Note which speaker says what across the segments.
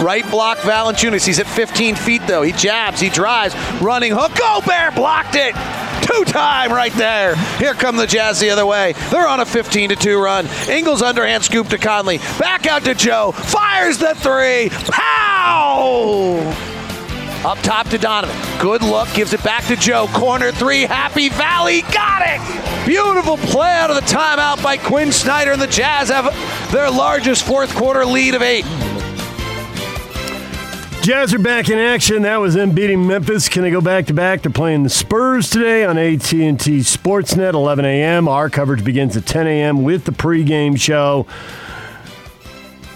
Speaker 1: Right block Valanciunas. He's at 15 feet though. He jabs, he drives, running hook. Gobert blocked it. Two time right there. Here come the Jazz the other way. They're on a 15 to 2 run. Ingles underhand scoop to Conley. Back out to Joe. Fires the three. Pow! Up top to Donovan. Good look. Gives it back to Joe. Corner three. Happy Valley. Got it. Beautiful play out of the timeout by Quin Snyder. And the Jazz have their largest fourth quarter lead of eight.
Speaker 2: Jazz are back in action. That was them beating Memphis. Can they go back to back? They're playing the Spurs today on AT&T Sportsnet, 11 a.m. Our coverage begins at 10 a.m. with the pregame show.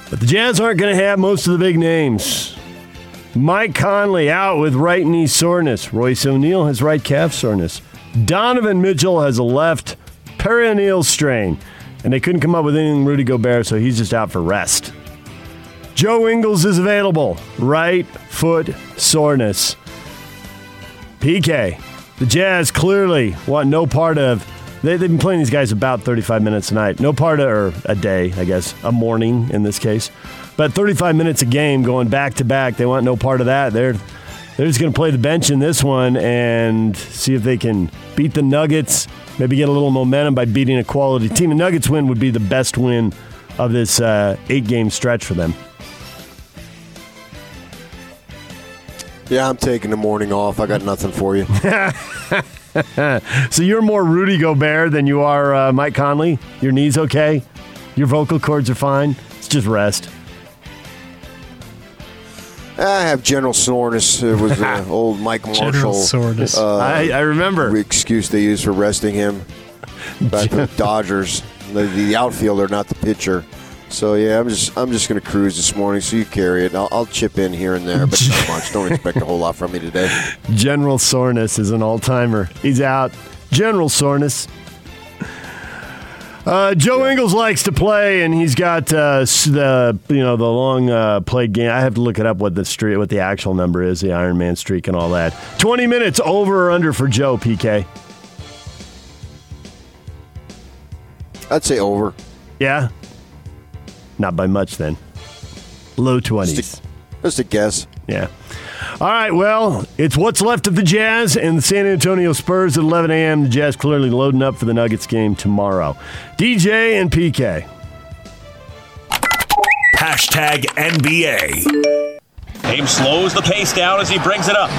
Speaker 2: But the Jazz aren't going to have most of the big names. Mike Conley out with right knee soreness. Royce O'Neal has right calf soreness. Donovan Mitchell has a left peroneal strain. And they couldn't come up with anything Rudy Gobert, so he's just out for rest. Joe Ingles is available. Right foot soreness. PK. The Jazz clearly want no part of. They, have been playing these guys about 35 minutes a night. No part of, or a day, I guess, a morning in this case. But 35 minutes a game going back to back. They want no part of that. They're, they're just going to play the bench in this one and see if they can beat the Nuggets. Maybe get a little momentum by beating a quality team. The Nuggets win would be the best win of this uh, eight game stretch for them.
Speaker 3: Yeah, I'm taking the morning off. I got nothing for you.
Speaker 2: so you're more Rudy Gobert than you are uh, Mike Conley. Your knees okay? Your vocal cords are fine. It's just rest.
Speaker 3: I have general soreness. It was uh, old Mike Marshall.
Speaker 4: soreness.
Speaker 2: Uh, I, I remember.
Speaker 3: The excuse they used for resting him. Back the Dodgers, the, the outfielder, not the pitcher. So yeah, I'm just I'm just gonna cruise this morning. So you carry it. I'll, I'll chip in here and there, but not much. Don't expect a whole lot from me today.
Speaker 2: General soreness is an all timer. He's out. General soreness. Uh, Joe yeah. Ingles likes to play, and he's got uh, the you know the long uh, played game. I have to look it up what the streak, what the actual number is, the Iron Man streak, and all that. Twenty minutes over or under for Joe PK.
Speaker 3: I'd say over.
Speaker 2: Yeah, not by much then. Low 20s.
Speaker 3: Just a, just a guess.
Speaker 2: Yeah. All right, well, it's what's left of the Jazz and the San Antonio Spurs at 11 a.m. The Jazz clearly loading up for the Nuggets game tomorrow. DJ and PK.
Speaker 5: Hashtag NBA.
Speaker 6: Dame slows the pace down as he brings it up.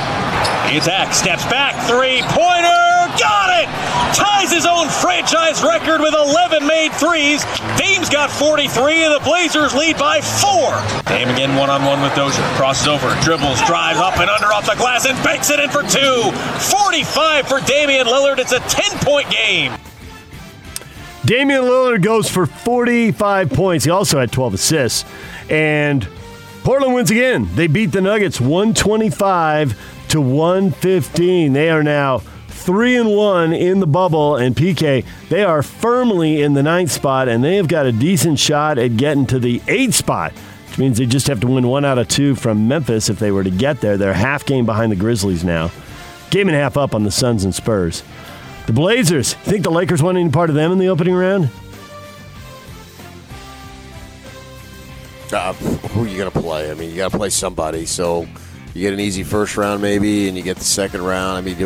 Speaker 6: He attacks, steps back, three pointer, got it! Ties his own franchise record with 11 made threes. Dame's got 43, and the Blazers lead by four. Dame again one on one with Dozier. Crosses over, dribbles, drives up and under off the glass, and banks it in for two. 45 for Damian Lillard. It's a 10 point game.
Speaker 2: Damian Lillard goes for 45 points. He also had 12 assists. And Portland wins again. They beat the Nuggets 125 to 115. They are now three and one in the bubble, and PK they are firmly in the ninth spot, and they have got a decent shot at getting to the eighth spot. Which means they just have to win one out of two from Memphis if they were to get there. They're half game behind the Grizzlies now, game and a half up on the Suns and Spurs. The Blazers. Think the Lakers want any part of them in the opening round?
Speaker 3: Uh, who are you going to play? I mean, you got to play somebody. So you get an easy first round, maybe, and you get the second round. I mean,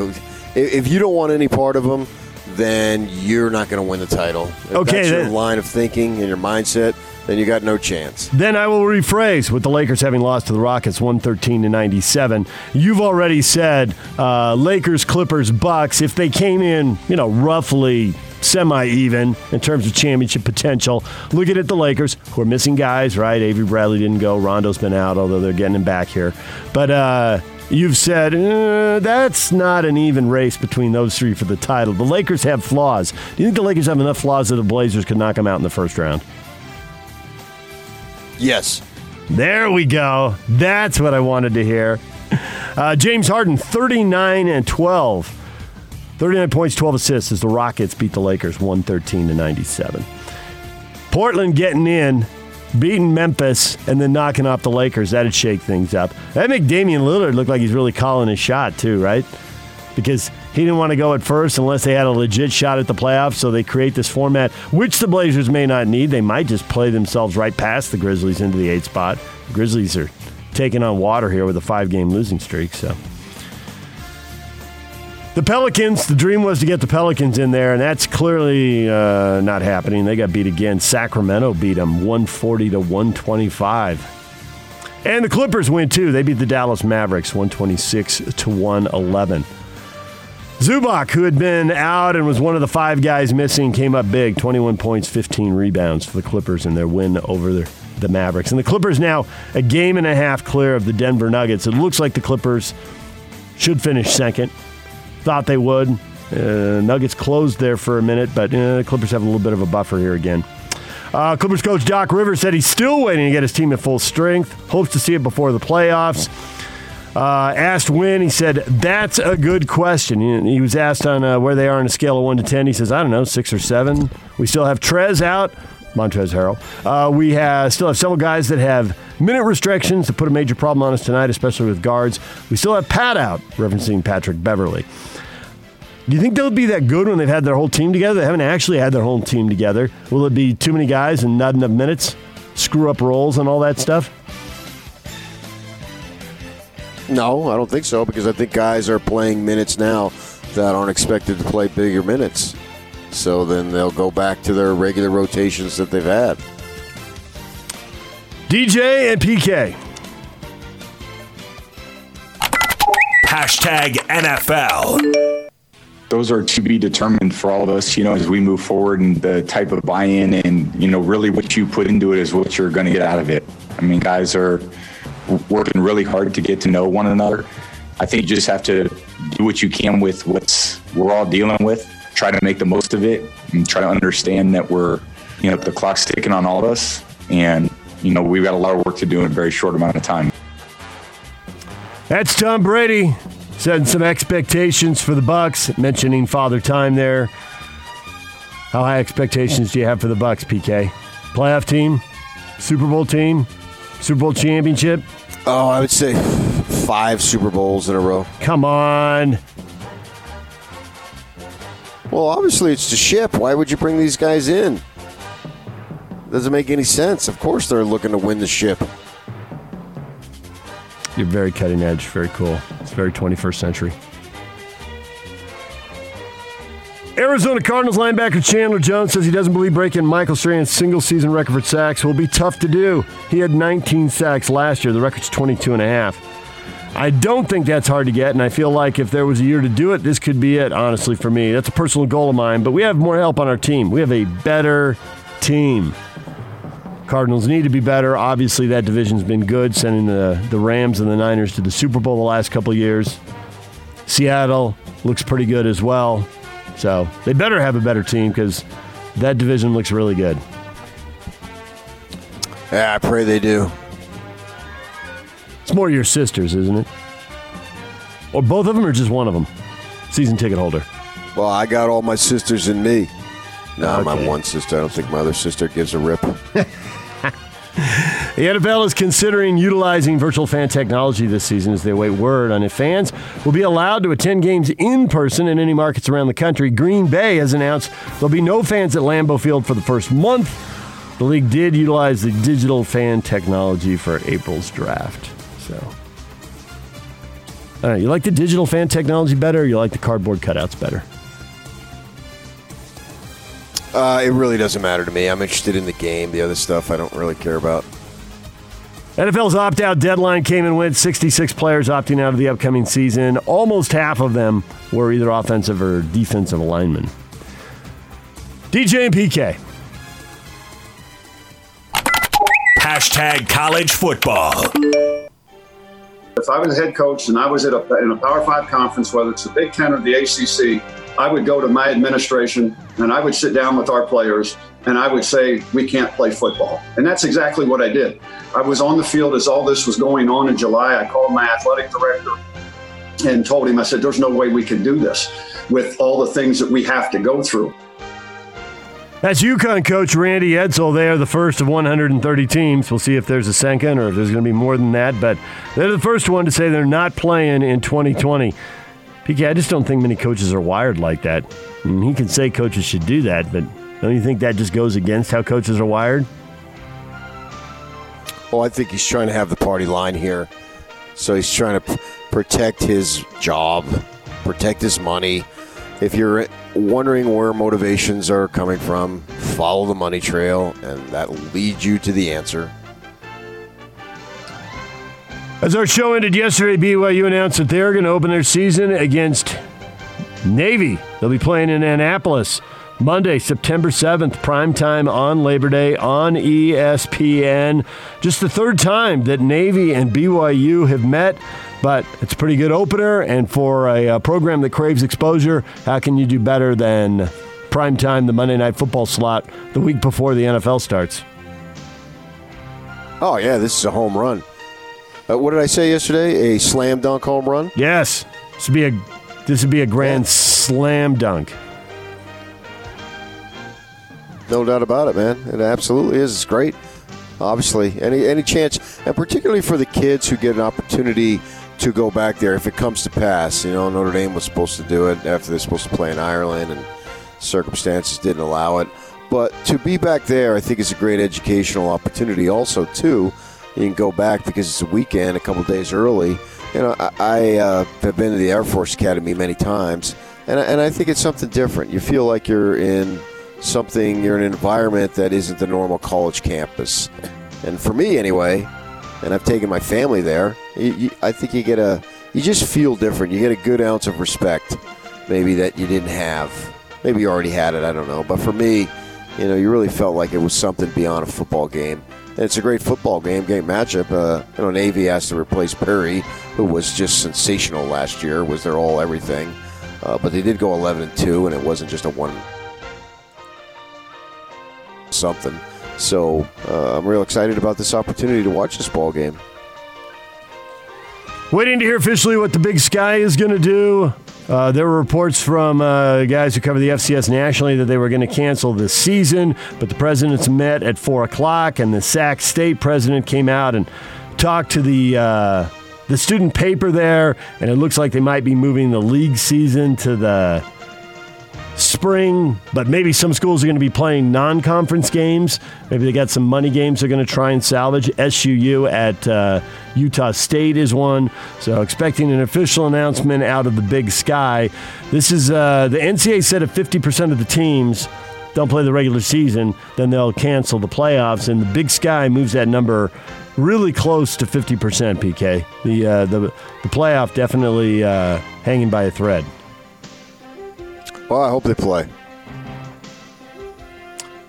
Speaker 3: if you don't want any part of them, then you're not going to win the title. If
Speaker 2: okay,
Speaker 3: that's your line of thinking and your mindset. Then you got no chance.
Speaker 2: Then I will rephrase with the Lakers having lost to the Rockets 113 to 97. You've already said uh, Lakers, Clippers, Bucks. If they came in, you know, roughly semi even in terms of championship potential. Looking at the Lakers, who are missing guys, right? Avery Bradley didn't go. Rondo's been out, although they're getting him back here. But uh, you've said uh, that's not an even race between those three for the title. The Lakers have flaws. Do you think the Lakers have enough flaws that the Blazers could knock them out in the first round?
Speaker 3: Yes.
Speaker 2: There we go. That's what I wanted to hear. Uh, James Harden, 39 and 12 39 points, 12 assists as the Rockets beat the Lakers 113 to 97. Portland getting in, beating Memphis, and then knocking off the Lakers. That'd shake things up. That make Damian Lillard look like he's really calling his shot too, right? Because he didn't want to go at first unless they had a legit shot at the playoffs. So they create this format, which the Blazers may not need. They might just play themselves right past the Grizzlies into the eight spot. The Grizzlies are taking on water here with a five game losing streak. So. The Pelicans, the dream was to get the Pelicans in there, and that's clearly uh, not happening. They got beat again. Sacramento beat them 140 to 125. And the Clippers win too. They beat the Dallas Mavericks 126 to 111. Zubac, who had been out and was one of the five guys missing, came up big 21 points, 15 rebounds for the Clippers in their win over the, the Mavericks. And the Clippers now a game and a half clear of the Denver Nuggets. It looks like the Clippers should finish second. Thought they would. Uh, Nuggets closed there for a minute, but uh, the Clippers have a little bit of a buffer here again. Uh, Clippers coach Doc Rivers said he's still waiting to get his team at full strength. Hopes to see it before the playoffs. Uh, asked when, he said, That's a good question. He, was asked on uh, where they are on a scale of 1 to 10. He says, I don't know, 6 or 7. We still have Trez out, Montrezl Harrell. Uh, we have, still have several guys that have minute restrictions that put a major problem on us tonight, especially with guards. We still have Pat out, referencing Patrick Beverley. Do you think they'll be that good when they've had their whole team together? They haven't actually had their whole team together. Will it be too many guys and not enough minutes? Screw up roles and all that stuff?
Speaker 3: No, I don't think so because I think guys are playing minutes now that aren't expected to play bigger minutes. So then they'll go back to their regular rotations that they've had.
Speaker 2: DJ and PK.
Speaker 5: Hashtag NFL.
Speaker 4: Those are to be determined for all of us, you know, as we move forward and the type of buy in and, you know, really what you put into it is what you're going to get out of it. I mean, guys are working really hard to get to know one another. I think you just have to do what you can with what's we're all dealing with. Try to make the most of it and try to understand that we're, you know, the clock's ticking on all of us, and you know we've got a lot of work to do in a very short amount of time.
Speaker 2: That's Tom Brady setting some expectations for the Bucs. Mentioning Father Time there. How high expectations do you have for the Bucs, PK? Playoff team, Super Bowl team, Super Bowl championship.
Speaker 3: Oh, I would say five Super Bowls in a row.
Speaker 2: Come on.
Speaker 3: Well, obviously it's the ship. Why would you bring these guys in? Doesn't make any sense. Of course they're looking to win the ship.
Speaker 2: You're very cutting edge, very cool. It's very 21st century. Arizona Cardinals linebacker Chandler Jones says he doesn't believe breaking Michael Strahan's single season record for sacks will be tough to do. He had 19 sacks last year. The record's 22 and a half. I don't think that's hard to get, and I feel like if there was a year to do it, this could be it, honestly, for me. That's a personal goal of mine, but we have more help on our team. We have a better team. Cardinals need to be better. Obviously, that division's been good, sending the, the Rams and the Niners to the Super Bowl the last couple years. Seattle looks pretty good as well. So they better have a better team because that division looks really good.
Speaker 3: Yeah, I pray they do.
Speaker 2: It's more your sisters, isn't it? Or both of them, or just one of them? Season ticket holder.
Speaker 3: Well, I got all my sisters in me. No,
Speaker 2: Okay.
Speaker 3: my one sister. I don't think my other sister gives a rip.
Speaker 2: The NFL is considering utilizing virtual fan technology this season as they await word on if fans will be allowed to attend games in person in any markets around the country. Green Bay has announced there'll be no fans at Lambeau Field for the first month. The league did utilize the digital fan technology for April's draft. So, all right, you like the digital fan technology better, or you like the cardboard cutouts better?
Speaker 3: Uh, it really doesn't matter to me. I'm interested in the game. The other stuff I don't really care about.
Speaker 2: NFL's opt out deadline came and went. 66 players opting out of the upcoming season. Almost half of them were either offensive or defensive linemen. DJ and PK.
Speaker 5: Hashtag college football.
Speaker 7: If I was a head coach and I was at a, in a Power Five conference, whether it's the Big Ten or the ACC, I would go to my administration and I would sit down with our players and I would say, we can't play football. And that's exactly what I did. I was on the field as all this was going on in July. I called my athletic director and told him, I said, there's no way we can do this. with all the things that we have to go through.
Speaker 2: That's UConn coach Randy Edsall. They are the first of 130 teams. We'll see if there's a second or if there's going to be more than that. But they're the first one to say they're not playing in 2020. PK, I just don't think many coaches are wired like that. I mean, he can say coaches should do that, but don't you think that just goes against how coaches are wired?
Speaker 3: Well, I think he's trying to have the party line here. So he's trying to p- protect his job, protect his money. If you're wondering where motivations are coming from, follow the money trail, and that leads you to the answer.
Speaker 2: As our show ended yesterday, BYU announced that they're going to open their season against Navy. They'll be playing in Annapolis Monday, September 7th, prime time on Labor Day on ESPN. Just the third time that Navy and BYU have met, but it's a pretty good opener. And for a, a program that craves exposure, how can you do better than prime time, the Monday Night Football slot, the week before the NFL starts?
Speaker 3: Oh, yeah, this is a home run. Uh, what did I say yesterday? A slam dunk home run?
Speaker 2: Yes. This would be a, this would be a grand
Speaker 3: Yeah.
Speaker 2: slam dunk.
Speaker 3: No doubt about it, man. It absolutely is. It's great. Obviously, any any chance, and particularly for the kids who get an opportunity to go back there, if it comes to pass. You know, Notre Dame was supposed to do it after they're supposed to play in Ireland, and circumstances didn't allow it. But to be back there, I think is a great educational opportunity. Also, too, you can go back because it's a weekend, a couple days early. You know, I, I uh, have been to the Air Force Academy many times, and I, and I think it's something different. You feel like you're in something, you're in an environment that isn't the normal college campus. And for me, anyway, and I've taken my family there, you, you, I think you get a, you just feel different. You get a good ounce of respect, maybe that you didn't have. Maybe you already had it, I don't know. But for me, you know, you really felt like it was something beyond a football game. And it's a great football game, great matchup. Uh, you know, Navy has to replace Perry, who was just sensational last year, was their all everything. Uh, but they did go 11 and 2, and it wasn't just a one something. So uh, I'm real excited about this opportunity to watch this ball game.
Speaker 2: Waiting to hear officially what the Big Sky is going to do. Uh, there were reports from uh, guys who cover the FCS nationally that they were going to cancel the season, but the presidents met at 4 o'clock, and the Sac State president came out and talked to the. Uh, the student paper there, and it looks like they might be moving the league season to the spring, but maybe some schools are going to be playing non conference games. Maybe they got some money games they're going to try and salvage. SUU at uh, Utah State is one. So expecting an official announcement out of the big sky. This is uh, the NCAA said if 50% of the teams don't play the regular season, then they'll cancel the playoffs. And the big sky moves that number really close to 50%, PK. The, uh, the, the playoff definitely uh, hanging by a thread.
Speaker 3: Well, I hope they play.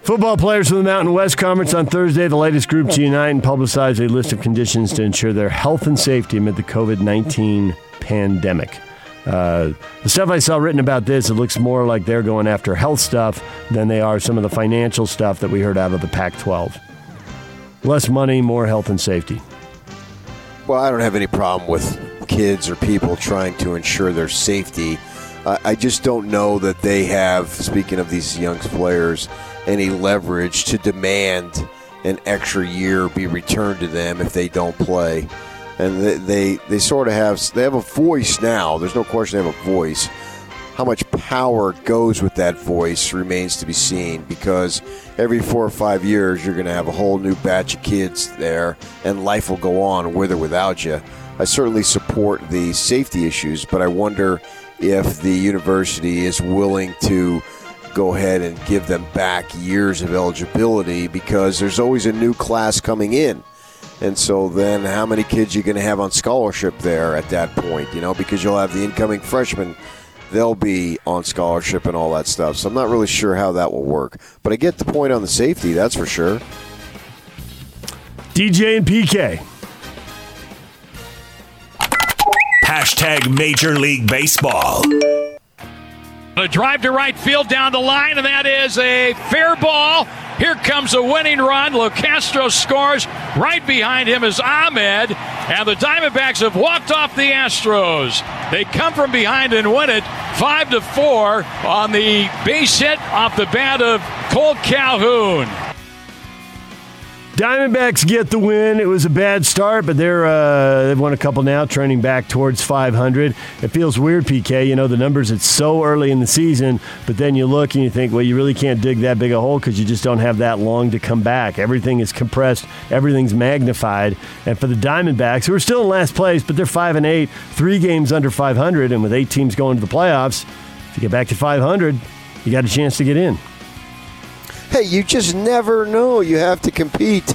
Speaker 2: Football players from the Mountain West Conference on Thursday, the latest group to unite and publicize a list of conditions to ensure their health and safety amid the COVID 19 pandemic. Uh, the stuff I saw written about this, it looks more like they're going after health stuff than they are some of the financial stuff that we heard out of the Pac 12. Less money, more health and safety.
Speaker 3: Well, I don't have any problem with kids or people trying to ensure their safety. I just don't know that they have, speaking of these young players, any leverage to demand an extra year be returned to them if they don't play. And they, they, they sort of have they have a voice now. There's no question they have a voice. How much power goes with that voice remains to be seen because every four or five years you're going to have a whole new batch of kids there, and life will go on with or without you. I certainly support the safety issues, but I wonder if the university is willing to go ahead and give them back years of eligibility because there's always a new class coming in. And so then how many kids you going to have on scholarship there at that point, you know, because you'll have the incoming freshmen they'll be on scholarship and all that stuff. So I'm not really sure how that will work. But I get the point on the safety, that's for sure.
Speaker 2: DJ and PK.
Speaker 5: Hashtag Major League Baseball.
Speaker 8: A drive to right field down the line, and that is a fair ball. Here comes a winning run. LoCastro scores. Right behind him is Ahmed. And the Diamondbacks have walked off the Astros. They come from behind and win it 5 to 4 on the base hit off the bat of Cole Calhoun.
Speaker 2: Diamondbacks get the win. It was a bad start, but they're uh, they've won a couple now, trending back towards 500. It feels weird, PK. You know the numbers. It's so early in the season, but then you look and you think, well, you really can't dig that big a hole because you just don't have that long to come back. Everything is compressed. Everything's magnified. And for the Diamondbacks, who are still in last place, but they're five and eight, three games under 500, and with eight teams going to the playoffs, if you get back to 500, you got a chance to get in
Speaker 3: hey, you just never know. You have to compete.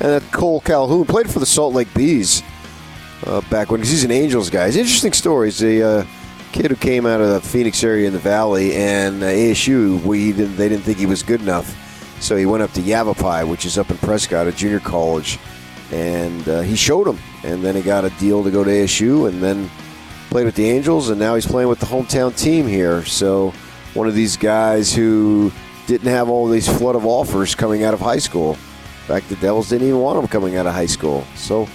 Speaker 3: And that Cole Calhoun played for the Salt Lake Bees uh, back when, he's an Angels guy. It's interesting story. He's a uh, kid who came out of the Phoenix area in the Valley, and uh, ASU, we didn't, they didn't think he was good enough. So he went up to Yavapai, which is up in Prescott, a junior college, and uh, he showed him. And then he got a deal to go to ASU, and then played with the Angels, and now he's playing with the hometown team here. So one of these guys who didn't have all these flood of offers coming out of high school. In fact, the Devils didn't even want him coming out of high school. So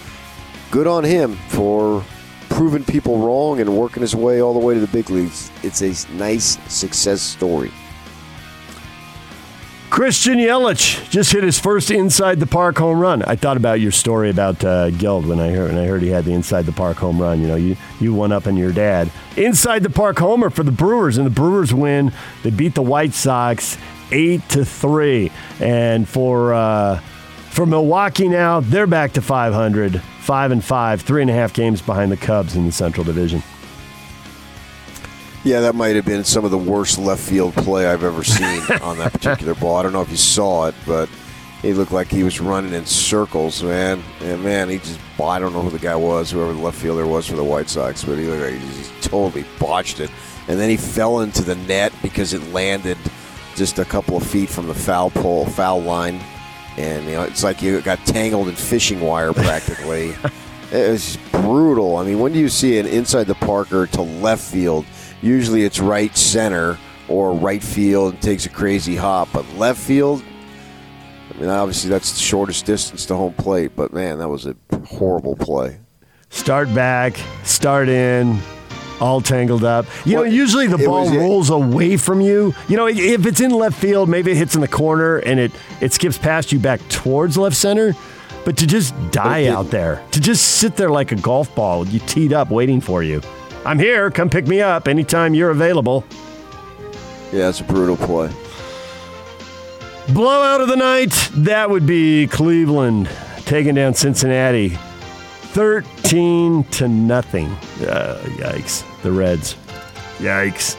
Speaker 3: good on him for proving people wrong and working his way all the way to the big leagues. It's a nice success story.
Speaker 2: Christian Yelich just hit his first inside the park home run. I thought about your story about uh, Geld when I heard when I heard he had the inside the park home run. You know, you you won up on your dad. Inside the park homer for the Brewers, and the Brewers win. They beat the White Sox eight to three. And for uh, for Milwaukee now, they're back to 500, five and five, three and a half games behind the Cubs in the Central Division.
Speaker 3: Yeah, that might have been some of the worst left field play I've ever seen on that particular ball. I don't know if you saw it, but he looked like he was running in circles, man. And man, he just I don't know who the guy was, whoever the left fielder was for the White Sox, but he looked like he just totally botched it. And then he fell into the net because it landed – just a couple of feet from the foul pole, foul line, and you know it's like you got tangled in fishing wire practically. it was brutal. I mean, when do you see an inside the Parker to left field? Usually it's right center or right field and takes a crazy hop, but left field. I mean, obviously that's the shortest distance to home plate, but man, that was a horrible play.
Speaker 2: Start back, start in, all tangled up. You well, know, usually the ball was, rolls away from you. You know, if it's in left field, maybe it hits in the corner and it it skips past you back towards left center. But to just die out there, to just sit there like a golf ball, you teed up waiting for you. I'm here. Come pick me up anytime you're available.
Speaker 3: Yeah, it's a brutal play.
Speaker 2: Blowout of the night. That would be Cleveland taking down Cincinnati 13 to nothing. Uh, yikes. The Reds. Yikes.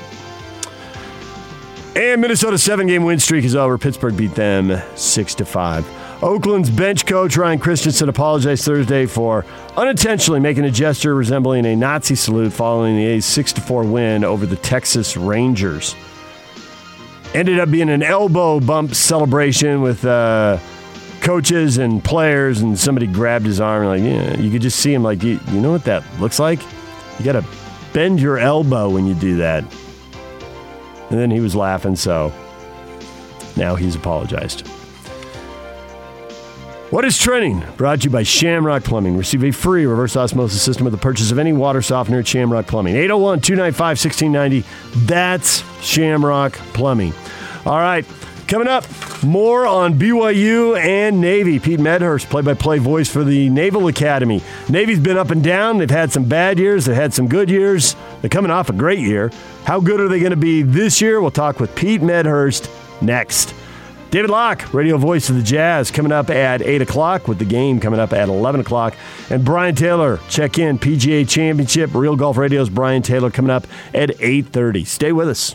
Speaker 2: And Minnesota's seven-game win streak is over. Pittsburgh beat them six to five. Oakland's bench coach Ryan Christenson apologized Thursday for unintentionally making a gesture resembling a Nazi salute following the A's six to four win over the Texas Rangers. Ended up being an elbow bump celebration with. Uh, coaches and players, and somebody grabbed his arm. Like, yeah, you could just see him. Like, you, you know what that looks like? You got to bend your elbow when you do that. And then he was laughing, so now he's apologized. What is trending? Brought to you by Shamrock Plumbing. Receive a free reverse osmosis system with the purchase of any water softener at Shamrock Plumbing. 801 295 1690. That's Shamrock Plumbing. All right. Coming up, more on BYU and Navy. Pete Medhurst, play by play voice for the Naval Academy. Navy's been up and down. They've had some bad years, they've had some good years. They're coming off a great year. How good are they going to be this year? We'll talk with Pete Medhurst next. David Locke, radio voice of the Jazz, coming up at 8 o'clock with the game coming up at 11 o'clock. And Brian Taylor, check in PGA Championship, Real Golf Radio's Brian Taylor coming up at 8.30. Stay with us.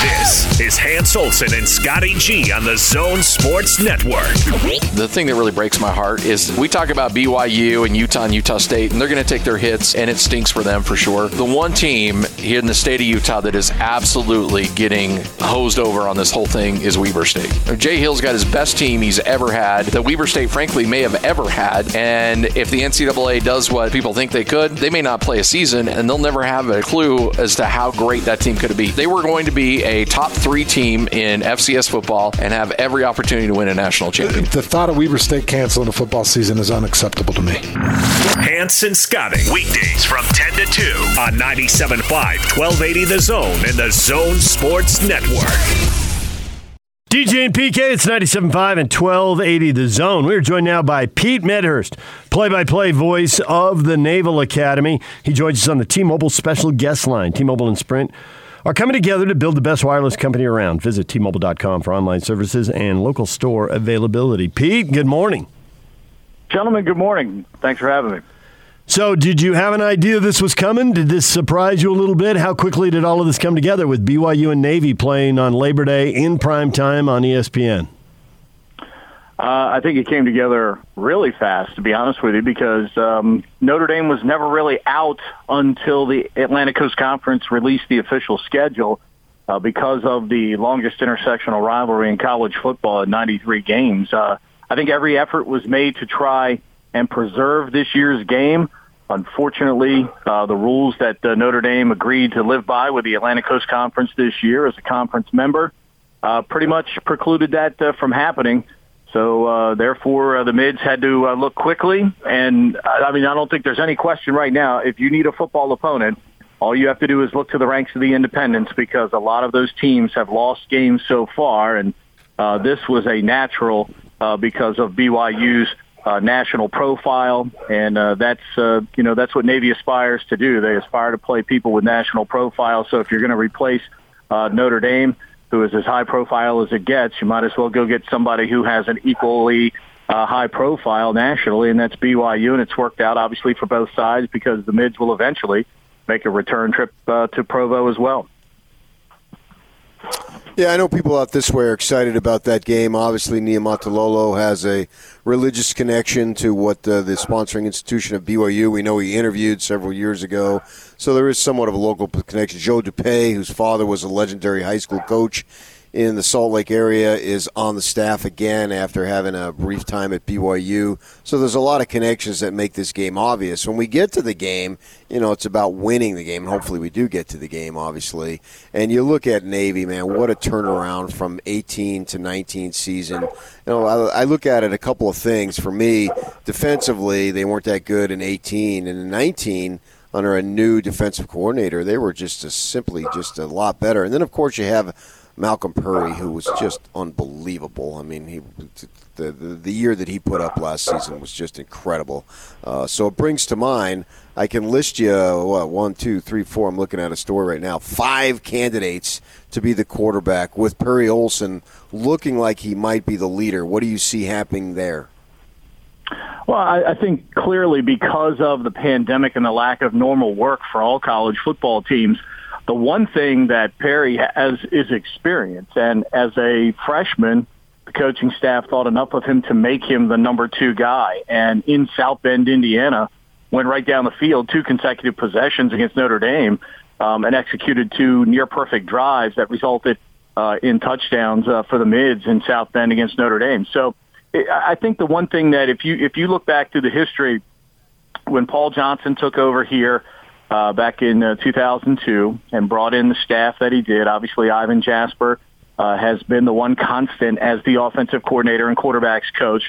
Speaker 5: This is Hans Olsen and Scotty G on the Zone Sports Network.
Speaker 9: The thing that really breaks my heart is we talk about BYU and Utah and Utah State, and they're going to take their hits, and it stinks for them for sure. The one team here in the state of Utah that is absolutely getting hosed over on this whole thing is Weber State. Jay Hill's got his best team he's ever had, that Weber State, frankly, may have ever had. And if the NCAA does what people think they could, they may not play a season, and they'll never have a clue as to how great that team could be. They were going to be a top three team in FCS football and have every opportunity to win a national championship.
Speaker 10: The thought of Weber State canceling a football season is unacceptable to me.
Speaker 5: Hanson and Scotty, weekdays from 10 to 2 on 97.5, 1280 The Zone and the Zone Sports Network.
Speaker 2: DJ and PK, it's 97.5 and 1280 The Zone. We are joined now by Pete Medhurst, play by play voice of the Naval Academy. He joins us on the T Mobile special guest line. T Mobile and Sprint are coming together to build the best wireless company around. Visit T-Mobile.com for online services and local store availability. Pete, good morning.
Speaker 11: Gentlemen, good morning. Thanks for having me.
Speaker 2: So, did you have an idea this was coming? Did this surprise you a little bit? How quickly did all of this come together with BYU and Navy playing on Labor Day in prime time on ESPN?
Speaker 11: Uh, I think it came together really fast, to be honest with you, because um, Notre Dame was never really out until the Atlantic Coast Conference released the official schedule uh, because of the longest intersectional rivalry in college football at 93 games. Uh, I think every effort was made to try and preserve this year's game. Unfortunately, uh, the rules that uh, Notre Dame agreed to live by with the Atlantic Coast Conference this year as a conference member uh, pretty much precluded that uh, from happening. So uh, therefore, uh, the mids had to uh, look quickly. And uh, I mean, I don't think there's any question right now. If you need a football opponent, all you have to do is look to the ranks of the independents because a lot of those teams have lost games so far, and uh, this was a natural uh, because of BYU's uh, national profile, and uh, that's uh, you know that's what Navy aspires to do. They aspire to play people with national profile. So if you're going to replace uh, Notre Dame who is as high profile as it gets, you might as well go get somebody who has an equally uh, high profile nationally, and that's BYU. And it's worked out obviously for both sides because the mids will eventually make a return trip uh, to Provo as well.
Speaker 3: Yeah, I know people out this way are excited about that game. Obviously, Niumatalolo has a religious connection to what uh, the sponsoring institution of BYU. We know he interviewed several years ago, so there is somewhat of a local connection. Joe DuPaix, whose father was a legendary high school coach in the Salt Lake area is on the staff again after having a brief time at BYU. So there's a lot of connections that make this game obvious. When we get to the game, you know, it's about winning the game, hopefully we do get to the game, obviously. And you look at Navy, man, what a turnaround from 18 to 19 season. You know, I, I look at it a couple of things. For me, defensively, they weren't that good in 18, and in 19 under a new defensive coordinator, they were just a, simply just a lot better. And then, of course, you have Malcolm Perry, who was just unbelievable. I mean, he the, the, the year that he put up last season was just incredible. Uh, so it brings to mind. I can list you what one, two, three, four. I'm looking at a story right now. Five candidates to be the quarterback with Perry Olsen looking like he might be the leader. What do you see happening there?
Speaker 11: Well, I, I think clearly because of the pandemic and the lack of normal work for all college football teams the one thing that Perry has is experience. And as a freshman, the coaching staff thought enough of him to make him the number two guy. And in South Bend, Indiana, went right down the field, two consecutive possessions against Notre Dame, um, and executed two near perfect drives that resulted uh, in touchdowns uh, for the mids in South Bend against Notre Dame. So I think the one thing that if you if you look back through the history when Paul Johnson took over here uh, back in uh, 2002 and brought in the staff that he did. Obviously, Ivan Jasper uh, has been the one constant as the offensive coordinator and quarterbacks coach.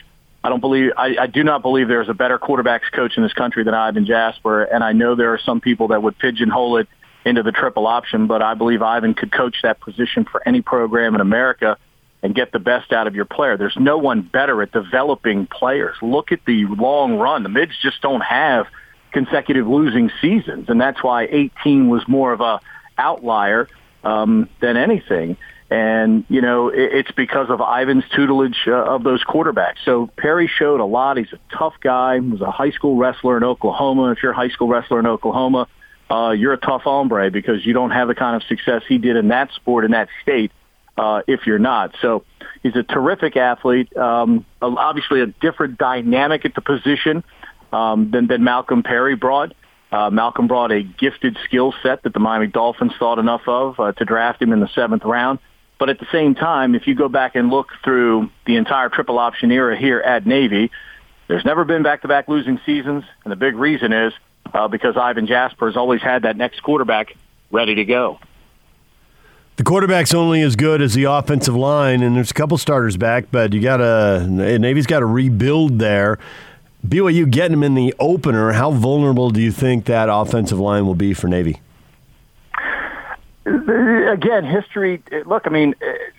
Speaker 11: I don't believe, I, I do not believe there's a better quarterbacks coach in this country than Ivan Jasper. And I know there are some people that would pigeonhole it into the triple option, but I believe Ivan could coach that position for any program in America and get the best out of your player. There's no one better at developing players. Look at the long run. The mids just don't have – consecutive losing seasons, and that's why 18 was more of a outlier um, than anything. And you know, it, it's because of Ivan's tutelage uh, of those quarterbacks. So Perry showed a lot. He's a tough guy. He was a high school wrestler in Oklahoma. If you're a high school wrestler in Oklahoma, uh, you're a tough hombre because you don't have the kind of success he did in that sport in that state uh, if you're not. So he's a terrific athlete. Um, obviously, a different dynamic at the position um, than, than Malcolm Perry brought. Uh, Malcolm brought a gifted skill set that the Miami Dolphins thought enough of uh, to draft him in the seventh round. But at the same time, if you go back and look through the entire triple option era here at Navy, there's never been back-to-back losing seasons, and the big reason is uh, because Ivan Jasper has always had that next quarterback ready to go.
Speaker 2: The quarterback's only as good as the offensive line, and there's a couple starters back, but you got to Navy's got to rebuild there. BYU getting them in the opener. How vulnerable do you think that offensive line will be for Navy?
Speaker 11: Again, history. Look, I mean,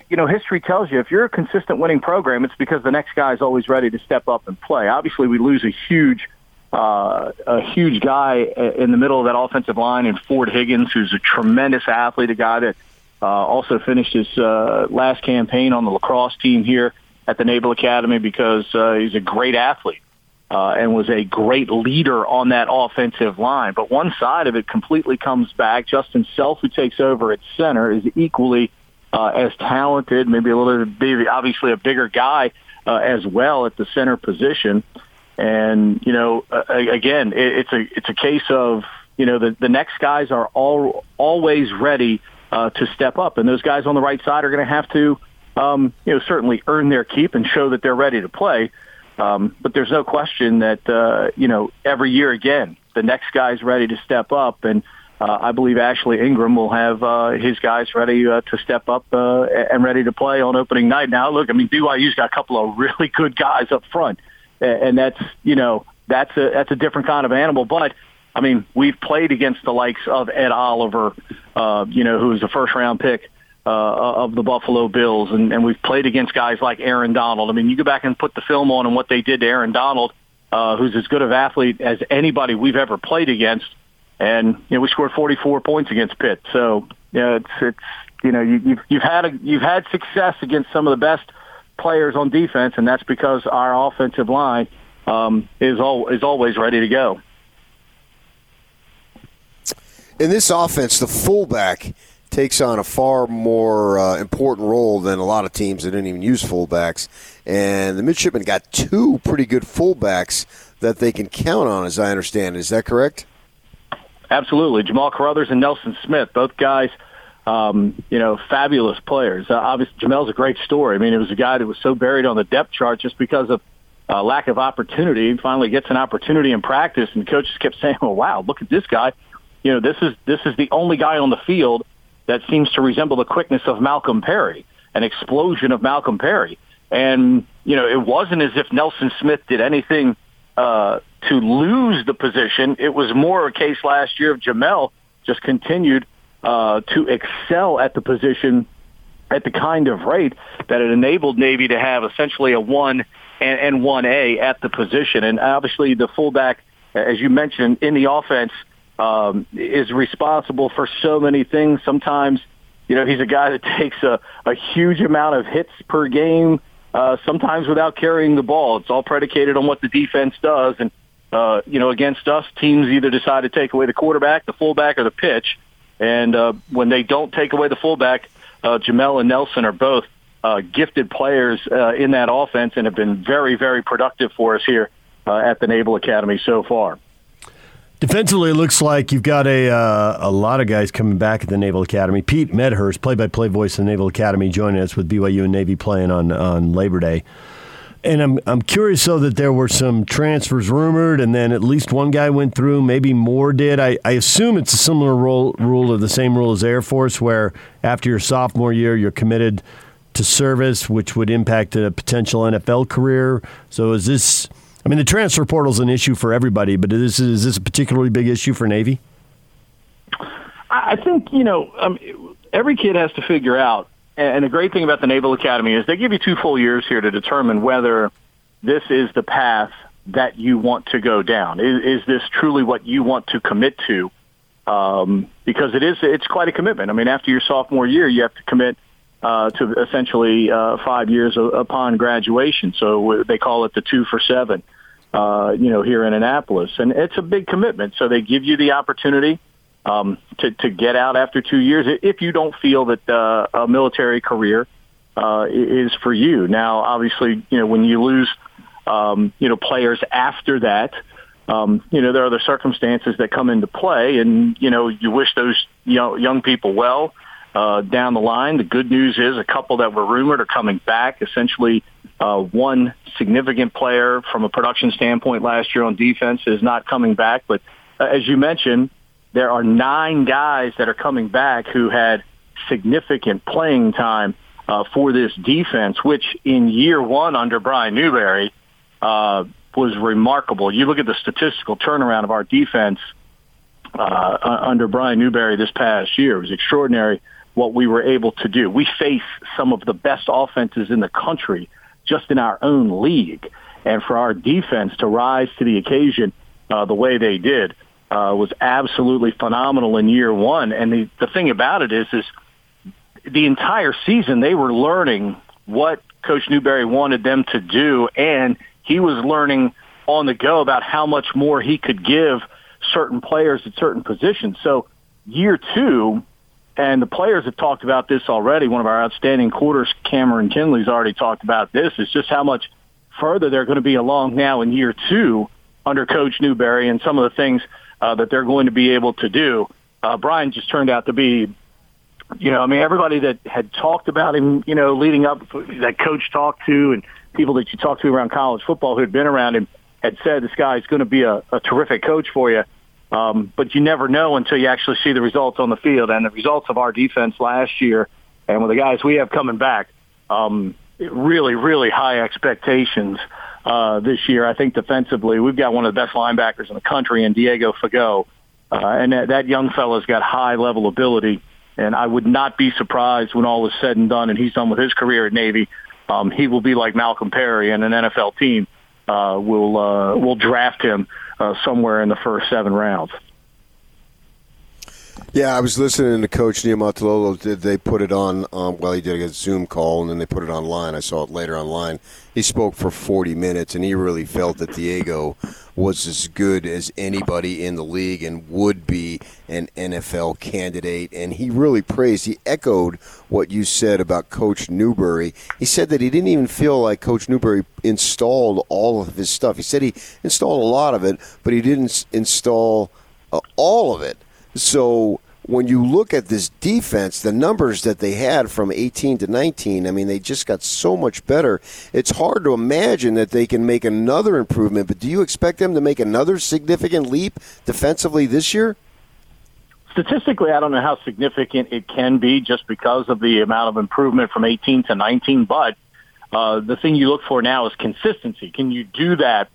Speaker 11: you know, history tells you if you're a consistent winning program, it's because the next guy is always ready to step up and play. Obviously, we lose a huge, uh, a huge guy in the middle of that offensive line in Ford Higgins, who's a tremendous athlete, a guy that uh, also finished his uh, last campaign on the lacrosse team here at the Naval Academy because uh, he's a great athlete uh, and was a great leader on that offensive line. But one side of it completely comes back. Justin Self, who takes over at center, is equally uh, as talented, maybe a little bit, obviously a bigger guy uh, as well at the center position. And you know, uh, again, it, it's a it's a case of you know the the next guys are all always ready uh, to step up, and those guys on the right side are going to have to um, you know certainly earn their keep and show that they're ready to play. Um, but there's no question that uh, you know every year again the next guy's ready to step up, and uh, I believe Ashley Ingram will have uh, his guys ready uh, to step up uh, and ready to play on opening night. Now, look, I mean BYU's got a couple of really good guys up front, and that's you know that's a that's a different kind of animal, but. I mean, we've played against the likes of Ed Oliver, uh, you know, who was a first round pick uh, of the Buffalo Bills, and, and we've played against guys like Aaron Donald. I mean, you go back and put the film on and what they did to Aaron Donald, uh, who's as good of athlete as anybody we've ever played against, and you know we scored 44 points against Pitt. So yeah, it's it's you know you, you've you've had a, you've had success against some of the best players on defense, and that's because our offensive line um, is all is always ready to go.
Speaker 3: In this offense, the fullback takes on a far more uh, important role than a lot of teams that didn't even use fullbacks. And the midshipmen got two pretty good fullbacks that they can count on, as I understand. Is that correct?
Speaker 11: Absolutely. Jamale Carothers and Nelson Smith, both guys, um, you know, fabulous players. Uh, obviously, Jamale's a great story. I mean, it was a guy that was so buried on the depth chart just because of uh, lack of opportunity. He finally gets an opportunity in practice, and coaches kept saying, "Oh, wow, look at this guy." You know, this is this is the only guy on the field that seems to resemble the quickness of Malcolm Perry, an explosion of Malcolm Perry. And, you know, it wasn't as if Nelson Smith did anything uh, to lose the position. It was more a case last year of Jamale just continued uh, to excel at the position at the kind of rate that it enabled Navy to have essentially a one and, and one A at the position. And obviously the fullback, as you mentioned, in the offense – um, is responsible for so many things. Sometimes, you know, he's a guy that takes a, a huge amount of hits per game, uh, sometimes without carrying the ball. It's all predicated on what the defense does. And, uh, you know, against us, teams either decide to take away the quarterback, the fullback, or the pitch. And uh, when they don't take away the fullback, uh, Jamale and Nelson are both uh, gifted players uh, in that offense and have been very, very productive for us here uh, at the Naval Academy so far.
Speaker 2: Defensively, it looks like you've got a uh, a lot of guys coming back at the Naval Academy. Pete Medhurst, play-by-play voice of the Naval Academy, joining us with BYU and Navy playing on on Labor Day. And I'm I'm curious though that there were some transfers rumored, and then at least one guy went through. Maybe more did. I, I assume it's a similar rule rule of the same rule as Air Force, where after your sophomore year you're committed to service, which would impact a potential NFL career. So is this I mean, the transfer portal is an issue for everybody, but is, is this a particularly big issue for Navy?
Speaker 11: I think, you know, um, every kid has to figure out, and the great thing about the Naval Academy is they give you two full years here to determine whether this is the path that you want to go down. Is, is this truly what you want to commit to? Um, because it is, it's quite a commitment. I mean, after your sophomore year, you have to commit – uh, to essentially uh, five years upon graduation. So they call it the two for seven, uh, you know, here in Annapolis. And it's a big commitment. So they give you the opportunity um, to to get out after two years if you don't feel that uh, a military career uh, is for you. Now, obviously, you know when you lose, um, you know, players after that. Um, you know, there are other circumstances that come into play, and you know, you wish those young, young people well uh, down the line. The good news is a couple that were rumored are coming back. Essentially, uh, one significant player from a production standpoint last year on defense is not coming back. But uh, as you mentioned, there are nine guys that are coming back who had significant playing time uh, for this defense, which in year one under Brian Newberry uh, was remarkable. You look at the statistical turnaround of our defense uh, under Brian Newberry this past year; it was extraordinary what we were able to do. We face some of the best offenses in the country just in our own league. And for our defense to rise to the occasion uh, the way they did uh, was absolutely phenomenal in year one. And the, the thing about it is, is the entire season they were learning what Coach Newberry wanted them to do, and he was learning on the go about how much more he could give certain players at certain positions. So year two, and the players have talked about this already. One of our outstanding quarters, Cameron Kinley's already talked about this. Is just how much further they're going to be along now in year two under Coach Newberry and some of the things uh, that they're going to be able to do. Uh, Brian just turned out to be, you know, I mean, everybody that had talked about him, you know, leading up, that coach talked to, and people that you talked to around college football who had been around him had said this guy is going to be a, a terrific coach for you. Um, but you never know until you actually see the results on the field. And the results of our defense last year and with the guys we have coming back, um, really, really high expectations uh, this year. I think defensively, we've got one of the best linebackers in the country in Diego Fagot. Uh, and that, that young fella's got high level ability. And I would not be surprised when all is said and done and he's done with his career at Navy. Um, he will be like Malcolm Perry and an NFL team uh, will uh, will draft him uh, somewhere in the first seven rounds.
Speaker 3: Yeah, I was listening to Coach Niumatalolo. Did they put it on? Um, well, he did a Zoom call, and then they put it online. I saw it later online. He spoke for 40 minutes, and he really felt that Diego was as good as anybody in the league and would be an NFL candidate. And he really praised. He echoed what you said about Coach Newberry. He said that he didn't even feel like Coach Newberry installed all of his stuff. He said he installed a lot of it, but he didn't install uh, all of it. So when you look at this defense, the numbers that they had from 18 to 19, I mean, they just got so much better. It's hard to imagine that they can make another improvement, but do you expect them to make another significant leap defensively this year?
Speaker 11: Statistically, I don't know how significant it can be just because of the amount of improvement from 18 to 19, but uh, the thing you look for now is consistency. Can you do that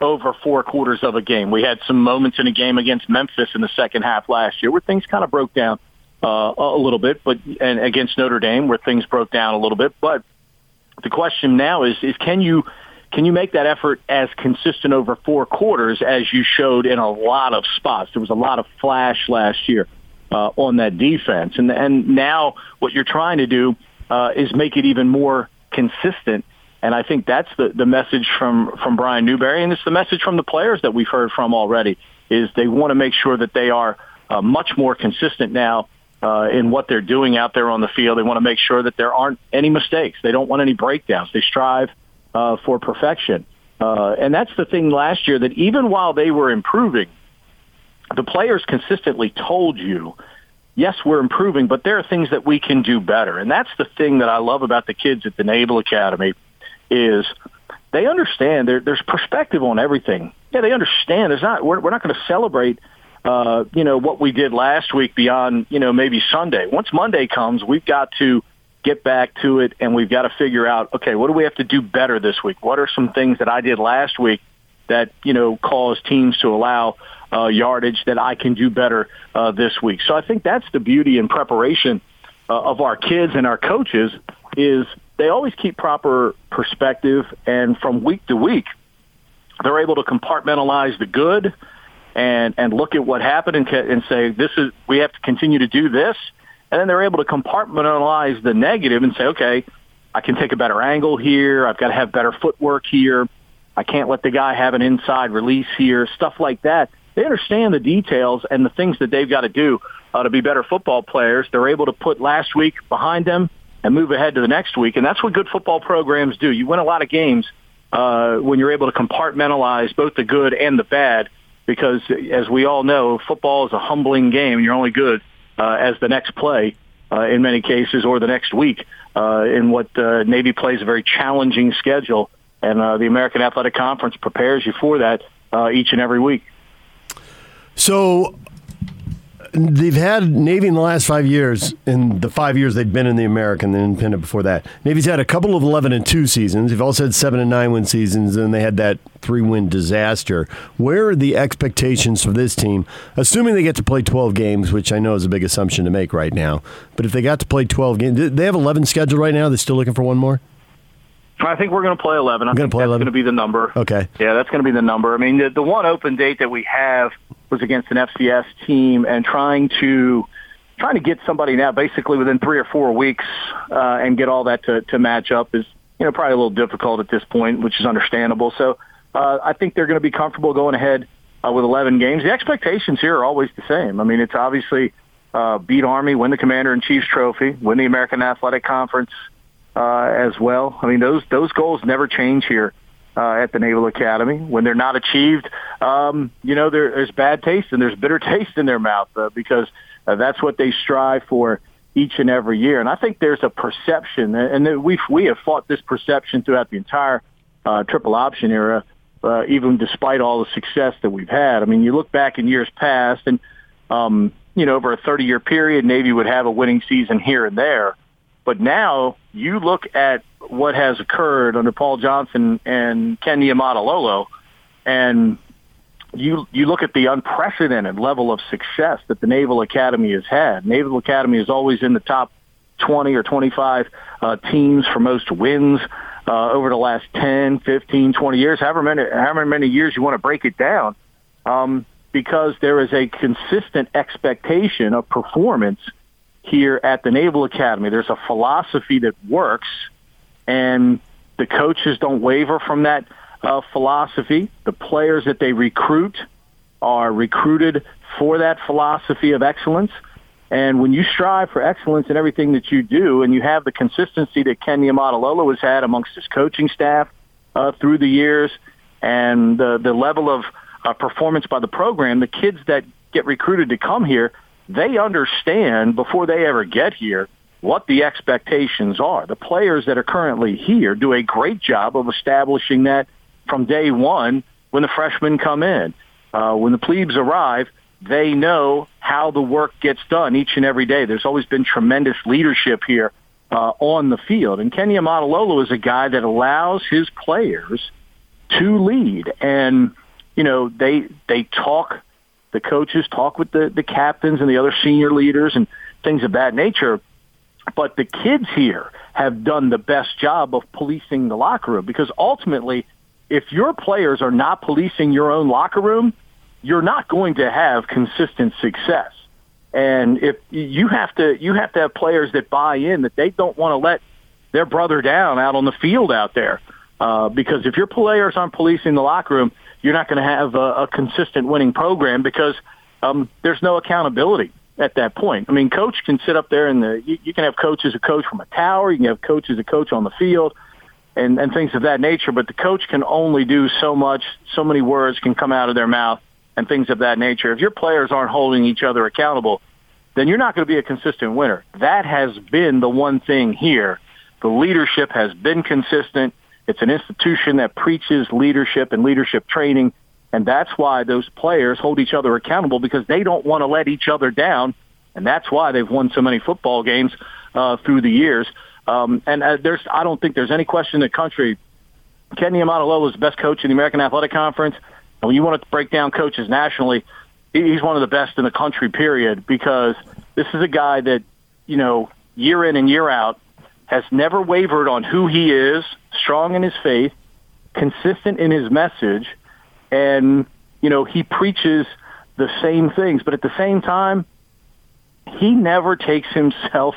Speaker 11: over four quarters of a game. We had some moments in a game against Memphis in the second half last year where things kind of broke down uh, a little bit, but and against Notre Dame where things broke down a little bit. But the question now is is can you can you make that effort as consistent over four quarters as you showed in a lot of spots? There was a lot of flash last year uh, on that defense, and and now what you're trying to do uh, is make it even more consistent and I think that's the, the message from, from Brian Newberry, and it's the message from the players that we've heard from already, is they want to make sure that they are uh, much more consistent now uh, in what they're doing out there on the field. They want to make sure that there aren't any mistakes. They don't want any breakdowns. They strive uh, for perfection. Uh, and that's the thing last year that even while they were improving, the players consistently told you, yes, we're improving, but there are things that we can do better. And that's the thing that I love about the kids at the Naval Academy is they understand there, there's perspective on everything. Yeah, they understand. There's not we're, we're not going to celebrate uh, you know what we did last week beyond you know maybe Sunday. Once Monday comes, we've got to get back to it and we've got to figure out okay, what do we have to do better this week? What are some things that I did last week that you know caused teams to allow uh, yardage that I can do better uh, this week? So I think that's the beauty and preparation uh, of our kids and our coaches is they always keep proper perspective, and from week to week, they're able to compartmentalize the good and and look at what happened and, and say this is we have to continue to do this, and then they're able to compartmentalize the negative and say, okay, I can take a better angle here. I've got to have better footwork here. I can't let the guy have an inside release here. Stuff like that they understand the details and the things that they've got to do uh, to be better football players. They're able to put last week behind them and move ahead to the next week, and that's what good football programs do. You win a lot of games uh, when you're able to compartmentalize both the good and the bad, because as we all know, football is a humbling game. You're only good uh, as the next play uh, in many cases, or the next week. Uh, in what uh, Navy plays a very challenging schedule, and uh, the American Athletic Conference prepares you for that uh, each and every week.
Speaker 2: So they've had Navy in the last five years, in the five years they've been in the American, the independent before that. Navy's had a couple of 11 and 2 seasons. They've also had 7 and 9 win seasons, and they had that three win disaster. Where are the expectations for this team, assuming they get to play 12 games, which I know is a big assumption to make right now? But if they got to play 12 games, they have 11 scheduled right now. They're still looking for one more?
Speaker 11: I think we're going to play 11. I'm
Speaker 2: Gonna
Speaker 11: think
Speaker 2: play
Speaker 11: that's
Speaker 2: 11?
Speaker 11: going to be the number.
Speaker 2: Okay.
Speaker 11: Yeah, that's going to be the number. I mean, the, the one open date that we have was against an FCS team, and trying to trying to get somebody now basically within three or four weeks uh, and get all that to, to match up is you know probably a little difficult at this point, which is understandable. So uh, I think they're going to be comfortable going ahead uh, with 11 games. The expectations here are always the same. I mean, it's obviously uh, beat Army, win the Commander in Chiefs Trophy, win the American Athletic Conference uh, as well. I mean, those those goals never change here uh, at the Naval Academy. When they're not achieved, um, you know, there, there's bad taste and there's bitter taste in their mouth uh, because uh, that's what they strive for each and every year. And I think there's a perception, and we we have fought this perception throughout the entire uh, triple option era, uh, even despite all the success that we've had. I mean, you look back in years past, and um, you know, over a 30 year period, Navy would have a winning season here and there. But now you look at what has occurred under Paul Johnson and Ken Niumatalolo, and you you look at the unprecedented level of success that the Naval Academy has had. Naval Academy is always in the top 20 or 25 uh, teams for most wins uh, over the last 10, 15, 20 years, however many, however many years you want to break it down, um, because there is a consistent expectation of performance here at the Naval Academy. There's a philosophy that works, and the coaches don't waver from that uh, philosophy. The players that they recruit are recruited for that philosophy of excellence. And when you strive for excellence in everything that you do, and you have the consistency that Ken Niumatalolo has had amongst his coaching staff uh, through the years, and the the level of uh, performance by the program, the kids that get recruited to come here, they understand before they ever get here what the expectations are. The players that are currently here do a great job of establishing that from day one when the freshmen come in. Uh, when the plebes arrive, they know how the work gets done each and every day. There's always been tremendous leadership here uh, on the field. And Ken Niumatalolo is a guy that allows his players to lead. And, you know, they, they talk, the coaches talk with the, the captains and the other senior leaders and things of that nature. But the kids here have done the best job of policing the locker room because ultimately, if your players are not policing your own locker room, you're not going to have consistent success. And if you have to, you have to have players that buy in that they don't want to let their brother down out on the field out there. Uh, because if your players aren't policing the locker room, you're not going to have a, a consistent winning program because um, there's no accountability at that point. I mean, coach can sit up there and the, you, you can have coaches a coach from a tower, you can have coaches a coach on the field, and and things of that nature. But the coach can only do so much. So many words can come out of their mouth and things of that nature. If your players aren't holding each other accountable, then you're not going to be a consistent winner. That has been the one thing here. The leadership has been consistent. It's an institution that preaches leadership and leadership training. And that's why those players hold each other accountable because they don't want to let each other down. And that's why they've won so many football games uh, through the years. Um, and uh, there's, I don't think there's any question in the country. Ken Niumatalolo is the best coach in the American Athletic Conference. And when you want to break down coaches nationally, he's one of the best in the country, period, because this is a guy that, you know, year in and year out has never wavered on who he is, strong in his faith, consistent in his message, and, you know, he preaches the same things. But at the same time, he never takes himself,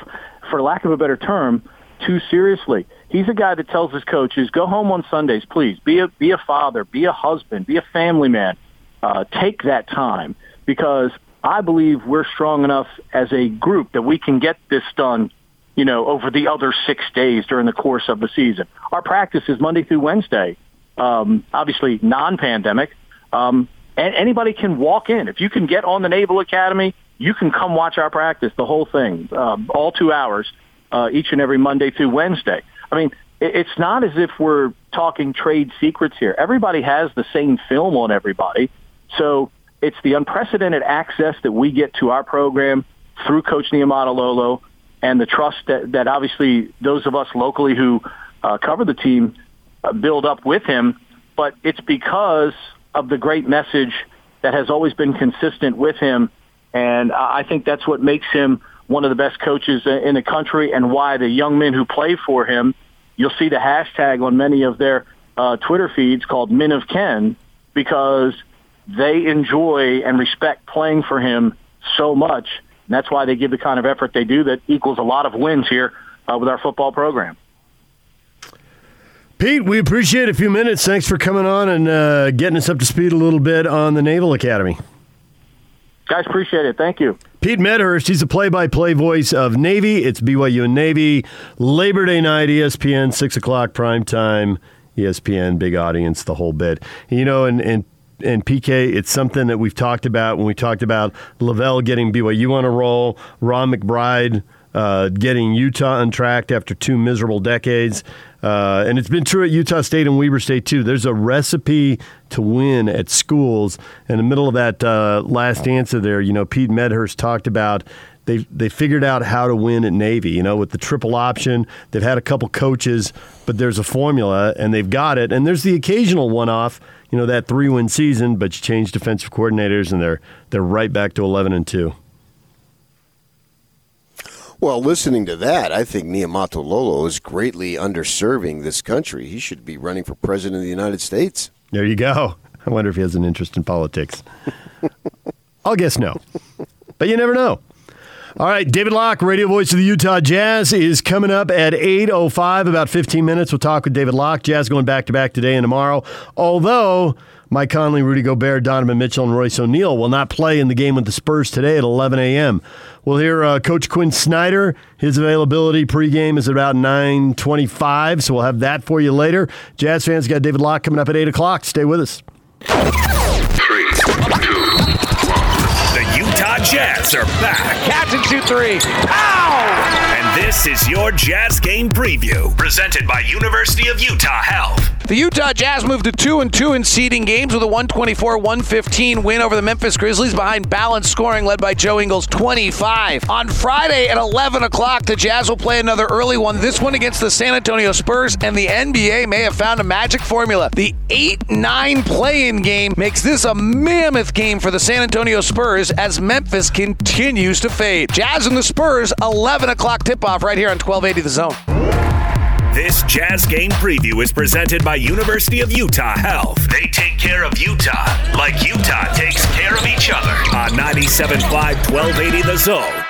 Speaker 11: for lack of a better term, too seriously. He's a guy that tells his coaches, go home on Sundays, please. Be a, be a father, be a husband, be a family man. uh, take that time because I believe we're strong enough as a group that we can get this done, you know, over the other six days during the course of the season. Our practice is Monday through Wednesday, um, obviously non-pandemic. Um, and anybody can walk in. If you can get on the Naval Academy, you can come watch our practice, the whole thing, uh, all two hours, uh, each and every Monday through Wednesday. I mean, it's not as if we're talking trade secrets here. Everybody has the same film on everybody. So it's the unprecedented access that we get to our program through Coach Niumatalolo and the trust that, that obviously those of us locally who uh, cover the team uh, build up with him. But it's because of the great message that has always been consistent with him. And I think that's what makes him one of the best coaches in the country and why the young men who play for him, you'll see the hashtag on many of their uh, Twitter feeds called Men of Ken because they enjoy and respect playing for him so much. And that's why they give the kind of effort they do that equals a lot of wins here uh, with our football program.
Speaker 2: Pete, we appreciate a few minutes. Thanks for coming on and uh, getting us up to speed a little bit on the Naval Academy.
Speaker 11: Guys, appreciate it. Thank you.
Speaker 2: Pete Medhurst, he's the play-by-play voice of Navy. It's BYU and Navy. Labor Day night, ESPN, 6 o'clock prime time. ESPN, big audience, the whole bit. You know, and, and and PK, it's something that we've talked about when we talked about LaVell getting BYU on a roll, Ron McBride uh, getting Utah untracked after two miserable decades. Uh, and it's been true at Utah State and Weber State too. There's a recipe to win at schools. In the middle of that uh, last answer there, you know, Pete Medhurst talked about they they figured out how to win at Navy. You know, with the triple option, they've had a couple coaches, but there's a formula and they've got it. And there's the occasional one off. You know, that three win season, but you change defensive coordinators and they're they're right back to eleven and two.
Speaker 3: Well, listening to that, I think Niumatalolo is greatly underserving this country. He should be running for president of the United States.
Speaker 2: There you go. I wonder if he has an interest in politics. I'll guess no. But you never know. All right, David Locke, radio voice of the Utah Jazz, is coming up at 8.05, about 15 minutes. We'll talk with David Locke. Jazz going back to back today and tomorrow. Although Mike Conley, Rudy Gobert, Donovan Mitchell, and Royce O'Neale will not play in the game with the Spurs today at 11 a.m. We'll hear uh, Coach Quin Snyder. His availability pregame is about 9.25, so we'll have that for you later. Jazz fans got David Locke coming up at 8 o'clock. Stay with us.
Speaker 5: Three, two, one. The Utah Jazz are back.
Speaker 1: Catch and shoot three. Ow!
Speaker 5: And this is your Jazz Game Preview, presented by University of Utah Health.
Speaker 1: The Utah Jazz moved to 2 and 2 in seeding games with a 124-115 win over the Memphis Grizzlies behind balanced scoring led by Joe Ingles 25. On Friday at 11 o'clock, the Jazz will play another early one, this one against the San Antonio Spurs, and the NBA may have found a magic formula. The 8-9 play-in game makes this a mammoth game for the San Antonio Spurs as Memphis continues to fade. Jazz and the Spurs, 11 o'clock tip-off right here on 1280 The Zone.
Speaker 5: This Jazz Game Preview is presented by University of Utah Health. They take care of Utah like Utah takes care of each other on 97.5 1280 The Zone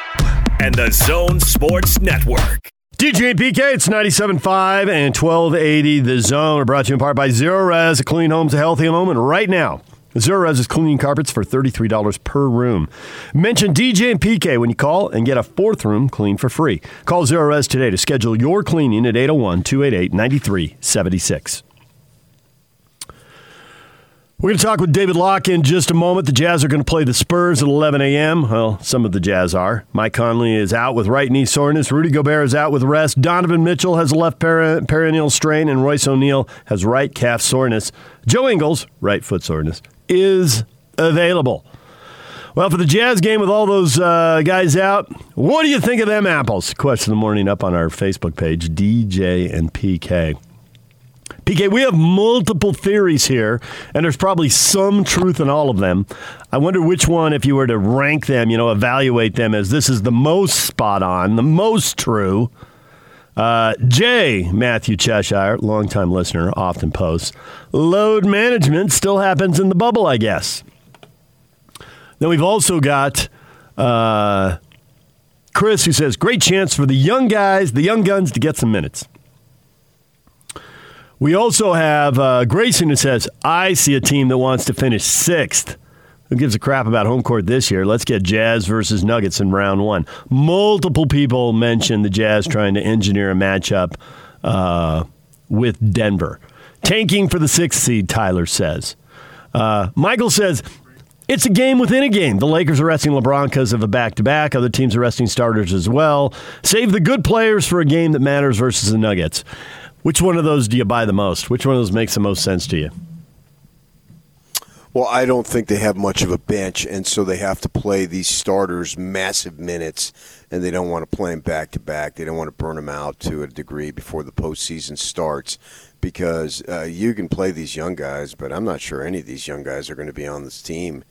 Speaker 5: and the Zone Sports Network.
Speaker 2: DJ and PK, it's 97.5 and 1280 The Zone are brought to you in part by Zerorez, a clean home's a healthy home. And right now, Res is cleaning carpets for $33 per room. Mention DJ and PK when you call and get a fourth room clean for free. Call Res today to schedule your cleaning at 801 288 9376. We're going to talk with David Locke in just a moment. The Jazz are going to play the Spurs at 11 a.m. Well, some of the Jazz are. Mike Conley is out with right knee soreness. Rudy Gobert is out with rest. Donovan Mitchell has a left peri- peroneal strain, and Royce O'Neale has right calf soreness. Joe Ingles, right foot soreness, is available. Well, for the Jazz game with all those uh, guys out, what do you think of them apples? Question of the morning up on our Facebook page, DJ and PK. PK, we have multiple theories here, and there's probably some truth in all of them. I wonder which one, if you were to rank them, you know, evaluate them as this is the most spot on, the most true. Uh, J. Matthew Cheshire, longtime listener, often posts. Load management still happens in the bubble, I guess. Then we've also got uh, Chris, who says, great chance for the young guys, the young guns, to get some minutes. We also have uh, Grayson who says, I see a team that wants to finish sixth. Who gives a crap about home court this year? Let's get Jazz versus Nuggets in round one. Multiple people mentioned the Jazz trying to engineer a matchup uh, with Denver. Tanking for the sixth seed, Tyler says. Uh, Michael says, it's a game within a game. The Lakers are resting LeBron because of a back to back. Other teams are resting starters as well. Save the good players for a game that matters versus the Nuggets. Which one of those do you buy the most? Which one of those makes the most sense to you?
Speaker 3: Well, I don't think they have much of a bench, and so they have to play these starters massive minutes, and they don't want to play them back to back. They don't want to burn them out to a degree before the postseason starts because uh, you can play these young guys, but I'm not sure any of these young guys are going to be on this team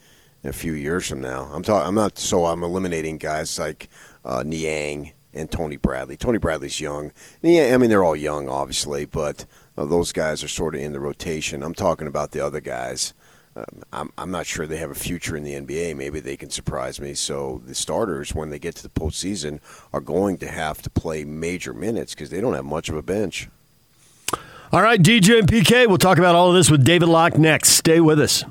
Speaker 3: a few years from now. I'm. I'm not. So I'm eliminating guys like uh, Niang and Tony Bradley. Tony Bradley's young. I mean they're all young, obviously, but uh, those guys are sort of in the rotation. I'm talking about the other guys. I'm, I'm not sure they have a future in the NBA. Maybe they can surprise me. So the starters, when they get to the postseason, are going to have to play major minutes because they don't have much of a bench.
Speaker 2: All right, DJ and PK, we'll talk about all of this with David Locke next. Stay with us.